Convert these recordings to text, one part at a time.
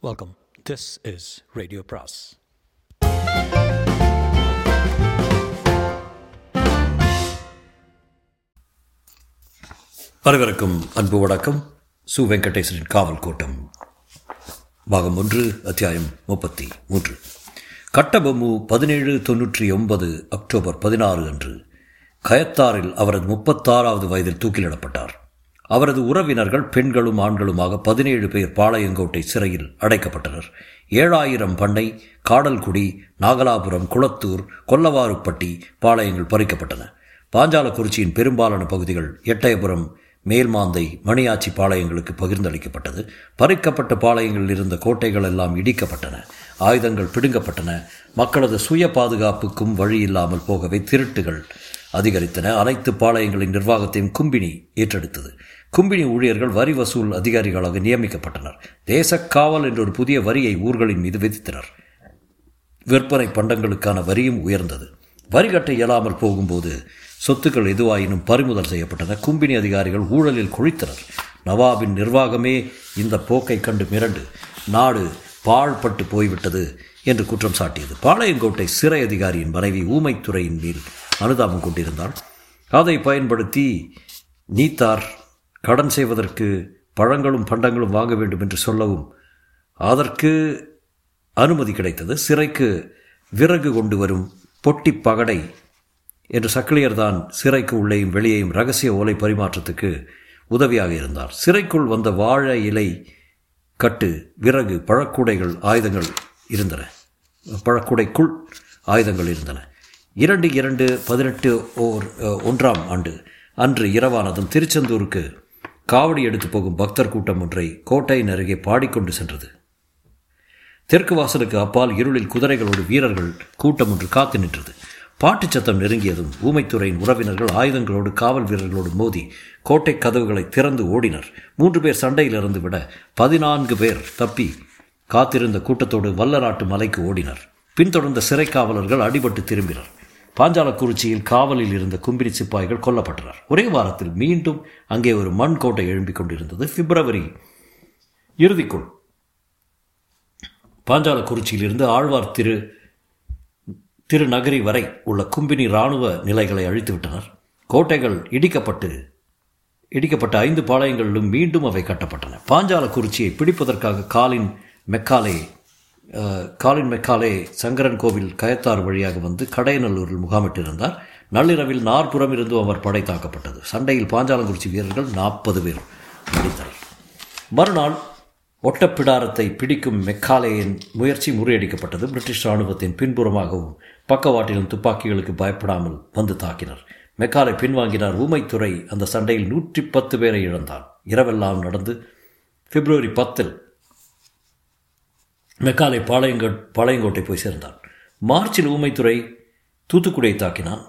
Welcome this is radio பிராஸ் வரவிருக்கும் அன்பு வணக்கம். சு வெங்கடேசனின் காவல் கூட்டம். பாகம் ஒன்று அத்தியாயம் முப்பத்தி மூன்று. கட்டபொம்மு பதினேழு தொன்னூற்றி ஒன்பது அக்டோபர் பதினாறு அன்று கயத்தாரில் அவரது முப்பத்தாறாவது வயதில் தூக்கிலிடப்பட்டார். அவரது உறவினர்கள் பெண்களும் ஆண்களுமாக பதினேழு பேர் பாளையங்கோட்டை சிறையில் அடைக்கப்பட்டனர். ஏழாயிரம் பண்ணை காடல்குடி நாகலாபுரம் குளத்தூர் கொல்லவாறுப்பட்டி பாளையங்கள் பறிக்கப்பட்டன. பாஞ்சாலக்குறிச்சியின் பெரும்பாலான பகுதிகள் எட்டயபுரம் மேல்மாந்தை மணியாச்சி பாளையங்களுக்கு பகிர்ந்தளிக்கப்பட்டது. பறிக்கப்பட்ட பாளையங்களில் இருந்த கோட்டைகள் எல்லாம் இடிக்கப்பட்டன. ஆயுதங்கள் பிடுங்கப்பட்டன. மக்களது சுய பாதுகாப்புக்கும் வழி இல்லாமல் போகவே திருட்டுகள் அதிகரித்தன. அனைத்து பாளையங்களின் நிர்வாகத்தையும் கும்பினி ஏற்றெடுத்தது. கும்பினி ஊழியர்கள் வரி வசூல் அதிகாரிகளாக நியமிக்கப்பட்டனர். தேசக்காவல் என்ற ஒரு புதிய வரியை ஊர்களின் மீது விதித்தனர். விற்பனை பண்டங்களுக்கான வரியும் உயர்ந்தது. வரி கட்ட இயலாமல் போகும்போது சொத்துக்கள் எதுவாயினும் பறிமுதல் செய்யப்பட்டன. கும்பினி அதிகாரிகள் ஊழலில் குழித்தனர். நவாபின் நிர்வாகமே இந்த போக்கை கண்டு மிரண்டு நாடு பாழ்பட்டு போய்விட்டது என்று குற்றம் சாட்டியது. பாளையங்கோட்டை சிறை அதிகாரியின் மனைவி ஊமைத்துறையின் மேல் அனுதாபம் கொண்டிருந்தாள். அதை பயன்படுத்தி நீத்தார் கடன் செய்வதற்கு பழங்களும் பண்டங்களும் வாங்க வேண்டும் என்று சொல்லவும் அதற்கு அனுமதி கிடைத்தது. சிறைக்கு விறகு கொண்டு வரும் பொட்டி பகடை என்று சக்கிலியர் தான் சிறைக்கு உள்ளேயும் வெளியேயும் ரகசிய ஓலை பரிமாற்றத்துக்கு உதவியாக இருந்தார். சிறைக்குள் வந்த வாழை இலை கட்டு விறகு பழக்கூடைகள் ஆயுதங்கள் இருந்தன. பழக்கூடைக்குள் ஆயுதங்கள் இருந்தன. இரண்டு இரண்டு பதினெட்டு ஓர் ஒன்றாம் ஆண்டு. அன்று இரவானதும் திருச்செந்தூருக்கு காவடி எடுத்து போகும் பக்தர் கூட்டம் ஒன்றை கோட்டையின் அருகே பாடிக்கொண்டு சென்றது. தெற்கு வாசலுக்கு அப்பால் இருளில் குதிரைகளோடு வீரர்கள் கூட்டம் ஒன்று காத்து நின்றது. பாட்டுச் சத்தம் நெருங்கியதும் ஊமைத்துறையின் உறவினர்கள் ஆயுதங்களோடு காவல் வீரர்களோடு மோதி கோட்டை கதவுகளை திறந்து ஓடினர். மூன்று பேர் சண்டையிலிருந்து விட பதினான்கு பேர் தப்பி காத்திருந்த கூட்டத்தோடு வல்லநாட்டு மலைக்கு ஓடினர். பின்தொடர்ந்த சிறை காவலர்கள் அடிபட்டு திரும்பினர். பாஞ்சாலக்குறிச்சியில் காவலில் இருந்த கும்பினி சிப்பாய்கள் கொல்லப்பட்டனர். ஒரே வாரத்தில் மீண்டும் அங்கே ஒரு மண் கோட்டை எழும்பிக் கொண்டிருந்தது. பிப்ரவரி இறுதிக்குள் பாஞ்சாலக்குறிச்சியிலிருந்து ஆழ்வார் திரு திருநகரி வரை உள்ள கும்பினி இராணுவ நிலைகளை அழித்துவிட்டனர். கோட்டைகள் இடிக்கப்பட்டு இடிக்கப்பட்ட ஐந்து பாளையங்களிலும் மீண்டும் அவை கட்டப்பட்டன. பாஞ்சாலக்குறிச்சியை பிடிப்பதற்காக Colin Macaulay Colin Macaulay Sankaran Kovil Kayathar வழியாக வந்து கடையநல்லூரில் முகாமிட்டிருந்தார். நள்ளிரவில் நாற்புறம் இருந்து அவர் படை தாக்கப்பட்டது. சண்டையில் பாஞ்சாலங்குறிச்சி வீரர்கள் நாற்பது பேர் முடித்தனர் மறுநாள் ஒட்டப்பிடாரத்தை பிடிக்கும் மெக்காலேயின் முயற்சி முறியடிக்கப்பட்டது. பிரிட்டிஷ் இராணுவத்தின் பின்புறமாகவும் பக்கவாட்டிலும் துப்பாக்கிகளுக்கு பயப்படாமல் வந்து தாக்கினர். மெக்காலை பின்வாங்கினார். ஊமைத்துறை அந்த சண்டையில் நூற்றி பத்து பேரை இழந்தார். இரவெல்லாம் நடந்து பிப்ரவரி பத்தில் மெக்காலை பாளையங்கோ பாளையங்கோட்டை போய் சேர்ந்தான். மார்ச்சில் ஊமைத்துறை தூத்துக்குடியை தாக்கினான்.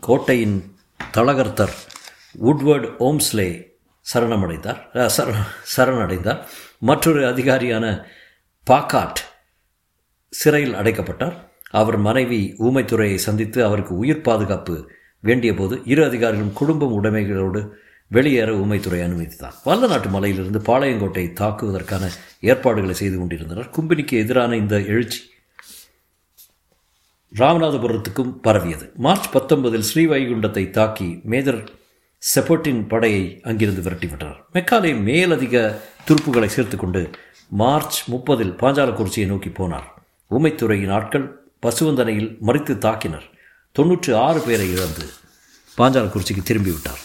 கோட்டையின் தளகர்த்தர் உட்வர்ட் ஓம்ஸ்லே சரணமடைந்தார். சர சரணடைந்தார். மற்றொரு அதிகாரியான பாக்காட் சிறையில் அடைக்கப்பட்டார். அவர் மனைவி ஊமைத்துறையை சந்தித்து அவருக்கு உயிர் பாதுகாப்பு வேண்டிய போது இரு அதிகாரிகளும் குடும்பம் உடைமைகளோடு வெளியேற ஊமைத்துறை அனுமதித்தார் வல்ல நாட்டு மலையிலிருந்து பாளையங்கோட்டை தாக்குவதற்கான ஏற்பாடுகளை செய்து கொண்டிருந்தனர். கும்பினிக்கு எதிரான இந்த எழுச்சி ராமநாதபுரத்துக்கும் பரவியது. மார்ச் பத்தொன்பதில் ஸ்ரீவைகுண்டத்தை தாக்கி மேஜர் செப்போட்டின் படையை அங்கிருந்து விரட்டிவிட்டனர். மெக்காலே மேலதிக துருப்புகளை சேர்த்து கொண்டு மார்ச் முப்பதில் பாஞ்சாலக்குறிச்சியை நோக்கி போனார். ஊமைத்துறையின் ஆட்கள் பசுவந்தனையில் மறித்து தாக்கினர். தொன்னூற்று ஆறு பேரை இழந்து பாஞ்சாலக்குறிச்சிக்கு திரும்பிவிட்டார்.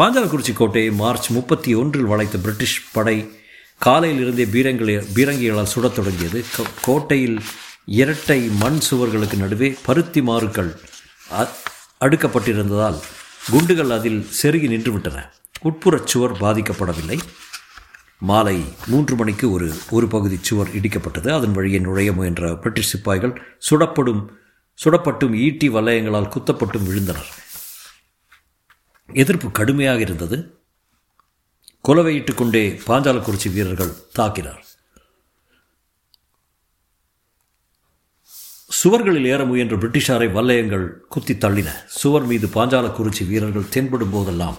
பாஞ்சாலக்குறிச்சி கோட்டையை மார்ச் முப்பத்தி ஒன்றில் வளைத்த பிரிட்டிஷ் படை காலையிலிருந்தே பீரங்களை பீரங்கிகளால் சுடத் தொடங்கியது. கோட்டையில் இரட்டை மண் சுவர்களுக்கு நடுவே பருத்தி மாறுக்கள் அடுக்கப்பட்டிருந்ததால் குண்டுகள் அதில் செருகி நின்றுவிட்டன. உட்புறச் சுவர் பாதிக்கப்படவில்லை. மாலை மூன்று மணிக்கு ஒரு ஒரு பகுதி சுவர் இடிக்கப்பட்டது. அதன் வழியே நுழைய முயன்ற பிரிட்டிஷ் சிப்பாய்கள் சுடப்படும் சுடப்பட்டும் ஈட்டி வலயங்களால் குத்தப்பட்டும் விழுந்தனர். எதிர்ப்பு கடுமையாக இருந்தது. குலவையிட்டுக் கொண்டே பாஞ்சாலக்குறிச்சி வீரர்கள் தாக்கினார். சுவர்களில் ஏற முயன்ற பிரிட்டிஷாரை வல்லயங்கள் குத்தி தள்ளின. சுவர் மீது பாஞ்சாலக்குறிச்சி வீரர்கள் தென்படும் போதெல்லாம்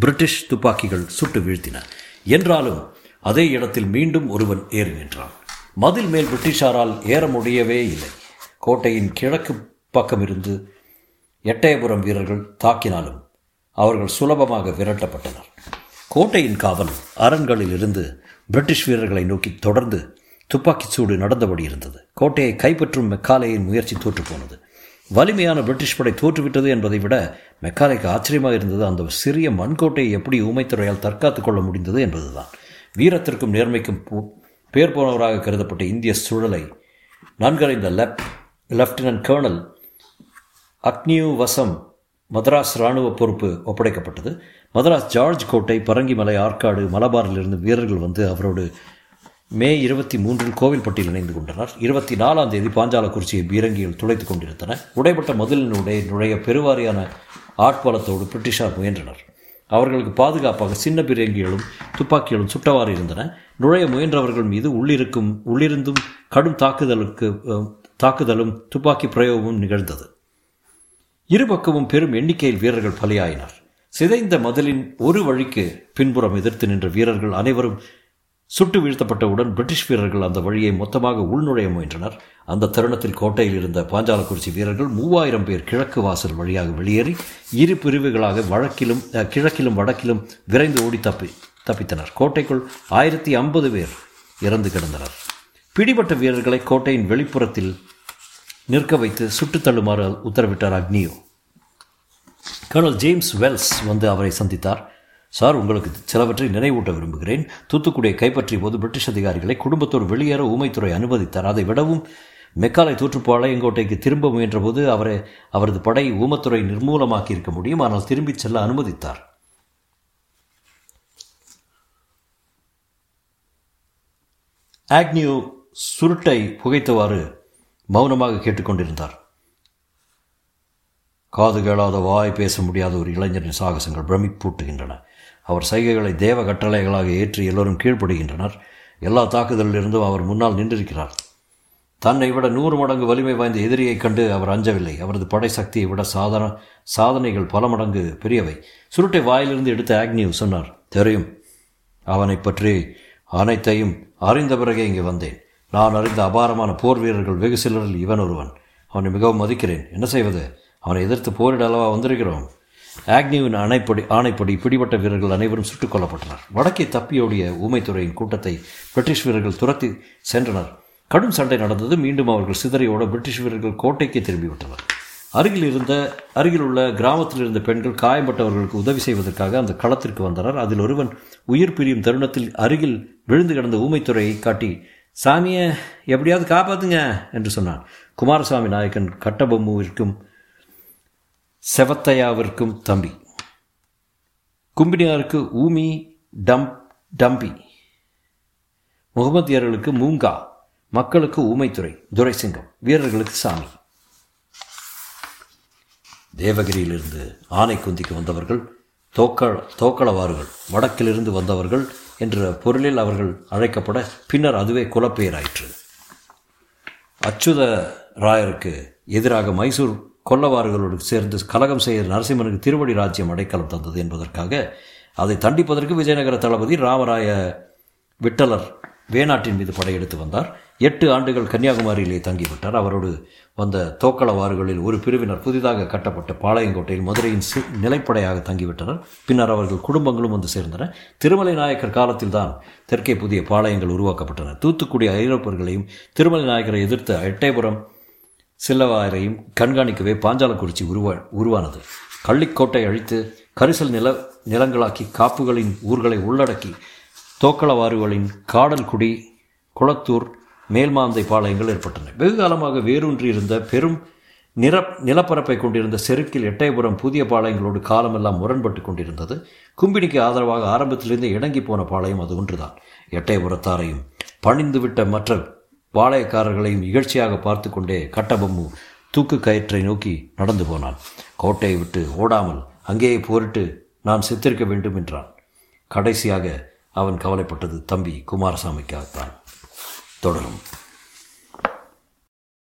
பிரிட்டிஷ் துப்பாக்கிகள் சுட்டு வீழ்த்தின. என்றாலும் அதே இடத்தில் மீண்டும் ஒருவன் ஏறு நின்றான். மதில் மேல் பிரிட்டிஷாரால் ஏற முடியவே இல்லை. கோட்டையின் கிழக்கு பக்கமிருந்து எட்டயபுரம் வீரர்கள் தாக்கினாலும் அவர்கள் சுலபமாக விரட்டப்பட்டனர். கோட்டையின் காவல் அரண்களில் இருந்து பிரிட்டிஷ் வீரர்களை நோக்கி தொடர்ந்து துப்பாக்கிச் சூடு நடந்தபடி இருந்தது. கோட்டையை கைப்பற்றும் மெக்காலேயின் முயற்சி தோற்றுப்போனது. வலிமையான பிரிட்டிஷ் படை தோற்றுவிட்டது என்பதை விட மெக்காலைக்கு ஆச்சரியமாக இருந்தது. அந்த சிறிய மண்கோட்டையை எப்படி ஊமைத்துறையால் தற்காத்துக் கொள்ள முடிந்தது என்பதுதான். வீரத்திற்கும் நேர்மைக்கும் பேர் போனவராக கருதப்பட்ட இந்திய சூழலை நன்கறிந்த லெப் லெப்டினன்ட் கர்னல் அக்னியூ வசம் மதராஸ் இராணுவ பொறுப்பு ஒப்படைக்கப்பட்டது. மதராஸ் ஜார்ஜ் கோட்டை பரங்கிமலை ஆற்காடு மலபாரிலிருந்து வீரர்கள் வந்து அவரோடு மே இருபத்தி மூன்றில் கோவில்பட்டியில் இணைந்து கொண்டனர். இருபத்தி நாலாம் தேதி பாஞ்சாலக்குறிச்சியை பீரங்கிகள் துளைத்துக் கொண்டிருந்தன. உடைப்பட்ட மதிலினுடைய நுழைய பெருவாரியான ஆட்பலத்தோடு பிரிட்டிஷார் முயன்றனர். அவர்களுக்கு பாதுகாப்பாக சின்ன பீரங்கிகளும் துப்பாக்கிகளும் சுட்டவாறு இருந்தன. நுழைய முயன்றவர்கள் மீது உள்ளிருக்கும் உள்ளிருந்தும் கடும் தாக்குதலுக்கு தாக்குதலும் துப்பாக்கி பிரயோகமும் நிகழ்ந்தது. இருபக்கமும் பெரும் எண்ணிக்கையில் வீரர்கள் பலியாயினர். சிதைந்த மதிலின் ஒரு வழிக்கு பின்புறம் எதிர்த்து நின்ற வீரர்கள் அனைவரும் சுட்டு வீழ்த்தப்பட்டவுடன் பிரிட்டிஷ் வீரர்கள் அந்த வழியை மொத்தமாக உள்நுழைய முயன்றனர். அந்த தருணத்தில் கோட்டையில் இருந்த பாஞ்சாலக்குறிச்சி வீரர்கள் மூவாயிரம் பேர் கிழக்கு வாசல் வழியாக வெளியேறி இரு பிரிவுகளாக வழக்கிலும் கிழக்கிலும் வடக்கிலும் விரைந்து ஓடி தப்பி தப்பித்தனர். கோட்டைக்குள் ஆயிரத்தி ஐம்பது பேர் இறந்து கிடந்தனர். பிடிபட்ட வீரர்களை கோட்டையின் வெளிப்புறத்தில் நிற்க வைத்து சுட்டுத் தள்ளுமாறு உத்தரவிட்டார் அக்னியோ. கர்னல் ஜேம்ஸ் வெல்ஸ் வந்து அவரை சந்தித்தார். சார் உங்களுக்கு சிலவற்றை நினைவூட்ட விரும்புகிறேன். தூத்துக்குடியை கைப்பற்றிய போது பிரிட்டிஷ் அதிகாரிகளை குடும்பத்தோடு வெளியேற ஊமைத்துறை அனுமதித்தார். அதை விடவும் மெக்காலை தூற்றுப்பாளையங்கோட்டைக்கு திரும்ப முயன்றபோது அவரை அவரது படை ஊமத்துறை நிர்மூலமாக்கி இருக்க முடியும். ஆனால் திரும்பிச் செல்ல அனுமதித்தார். ஆக்னியோ சுருட்டை புகைத்தவாறு மௌனமாக கேட்டுக்கொண்டிருந்தார். காது கேளாத வாய் பேச முடியாத ஒரு இளைஞரின் சாகசங்கள் பிரமிப்பூட்டுகின்றன அவர் சைகைகளை தேவ கட்டளைகளாக ஏற்றி எல்லோரும் கீழ்ப்படுகின்றனர். எல்லா தாக்குதலிலிருந்தும் அவர் முன்னால் நின்றிருக்கிறார். தன்னை விட நூறு மடங்கு வலிமை வாய்ந்த எதிரியைக் கண்டு அவர் அஞ்சவில்லை. அவரது படை சக்தியை விட சாதன சாதனைகள் பல மடங்கு பெரியவை. சுருட்டை வாயிலிருந்து எடுத்த ஆக்னியூ சொன்னார் தெரியும். அவனை பற்றி அனைத்தையும் அறிந்த பிறகே இங்கே வந்தேன். நான் அறிந்த அபாரமான போர் வீரர்கள் வெகு சிலரில் இவன் ஒருவன். அவனை மிகவும் மதிக்கிறேன். என்ன செய்வது? அவனை எதிர்த்து போரிட அளவா வந்திருக்கிறோம்? ஆக்னிவின் அணைப்படி ஆணைப்படி பிடிபட்ட வீரர்கள் அனைவரும் சுட்டுக் கொல்லப்பட்டனர். வடக்கே தப்பியோடிய ஊமைத்துறையின் கூட்டத்தை பிரிட்டிஷ் வீரர்கள் துரத்தி சென்றனர். கடும் சண்டை நடந்தது. மீண்டும் அவர்கள் சிதறையோடு பிரிட்டிஷ் வீரர்கள் கோட்டைக்கு திரும்பிவிட்டனர். அருகில் இருந்த அருகில் உள்ள கிராமத்தில் இருந்த பெண்கள் காயப்பட்டவர்களுக்கு உதவி செய்வதற்காக அந்த களத்திற்கு வந்தனர். அதில் ஒருவன் உயிர் பிரியும் தருணத்தில் அருகில் விழுந்து கிடந்த ஊமைத்துறையை காட்டி சாமியை எப்படியாவது காப்பாத்துங்க என்று சொன்னான். குமாரசாமி நாயக்கன் கட்டபொம்முவிற்கும் செவத்தையாவிற்கும் தம்பி. கும்பினியாருக்கு ஊமி டம் டம்பி. முகமதியர்களுக்கு மூங்கா. மக்களுக்கு ஊமைத்துறை துரைசிங்கம். வீரர்களுக்கு சாமி. தேவகிரியிலிருந்து ஆனைக்குந்திக்கு வந்தவர்கள் தோக்கள தோக்களவாறுகள் வடக்கிலிருந்து வந்தவர்கள் என்ற பொருளில் அவர்கள் அழைக்கப்பட பின்னர் அதுவே குலப்பெயராயிற்று. அச்சுத ராயருக்கு எதிராக மைசூர் கொல்லவாறுகளோடு சேர்ந்து கலகம் செய்ய நரசிம்மனுக்கு திருவடி ராஜ்யம் அடைக்கலம் தந்தது என்பதற்காக அதை தண்டிப்பதற்கு விஜயநகர தளபதி ராமராய விட்டலர் வேணாட்டின் மீது படையெடுத்து வந்தார். எட்டு ஆண்டுகள் கன்னியாகுமரியிலே தங்கிவிட்டார். அவரோடு வந்த தோக்களவாறுகளில் ஒரு பிரிவினர் புதிதாக கட்டப்பட்ட பாளையங்கோட்டையில் மதுரையின் சி நிலைப்படையாக தங்கிவிட்டனர். பின்னர் அவர்கள் குடும்பங்களும் வந்து சேர்ந்தன. திருமலை நாயக்கர் காலத்தில்தான் தெற்கே புதிய பாளையங்கள் உருவாக்கப்பட்டன. தூத்துக்குடி ஐரோப்பர்களையும் திருமலை நாயக்கரை எதிர்த்த எட்டயபுரம் சில்லவாயரையும் கண்காணிக்கவே பாஞ்சாலக்குறிச்சி உருவா உருவானது. கள்ளிக்கோட்டை அழித்து கரிசல் நில நிலங்களாக்கி காப்புகளின் ஊர்களை உள்ளடக்கி தோக்களவாறுகளின் காடல்குடி குளத்தூர் மேல்மாந்தை பாளையங்கள் ஏற்பட்டன. வெகு காலமாக வேரூன்றியிருந்த பெரும் நிற நிலப்பரப்பை கொண்டிருந்த செருக்கில் எட்டயபுரம் புதிய பாளையங்களோடு காலமெல்லாம் முரண்பட்டு கொண்டிருந்தது. கும்பினிக்கு ஆதரவாக ஆரம்பத்திலிருந்து இணங்கி போன பாளையம் அது ஒன்றுதான். எட்டயபுரத்தாரையும் பணிந்துவிட்ட மற்ற பாளையக்காரர்களையும் இகழ்ச்சியாக பார்த்து கொண்டே கட்டபொம்மு தூக்கு கயிற்றை நோக்கி நடந்து போனான். கோட்டையை விட்டு ஓடாமல் அங்கேயே போரிட்டு நான் செத்திருக்க வேண்டும் என்றான். கடைசியாக அவன் கவலைப்பட்டது தம்பி குமாரசாமிக்காகத்தான். தொடரும்.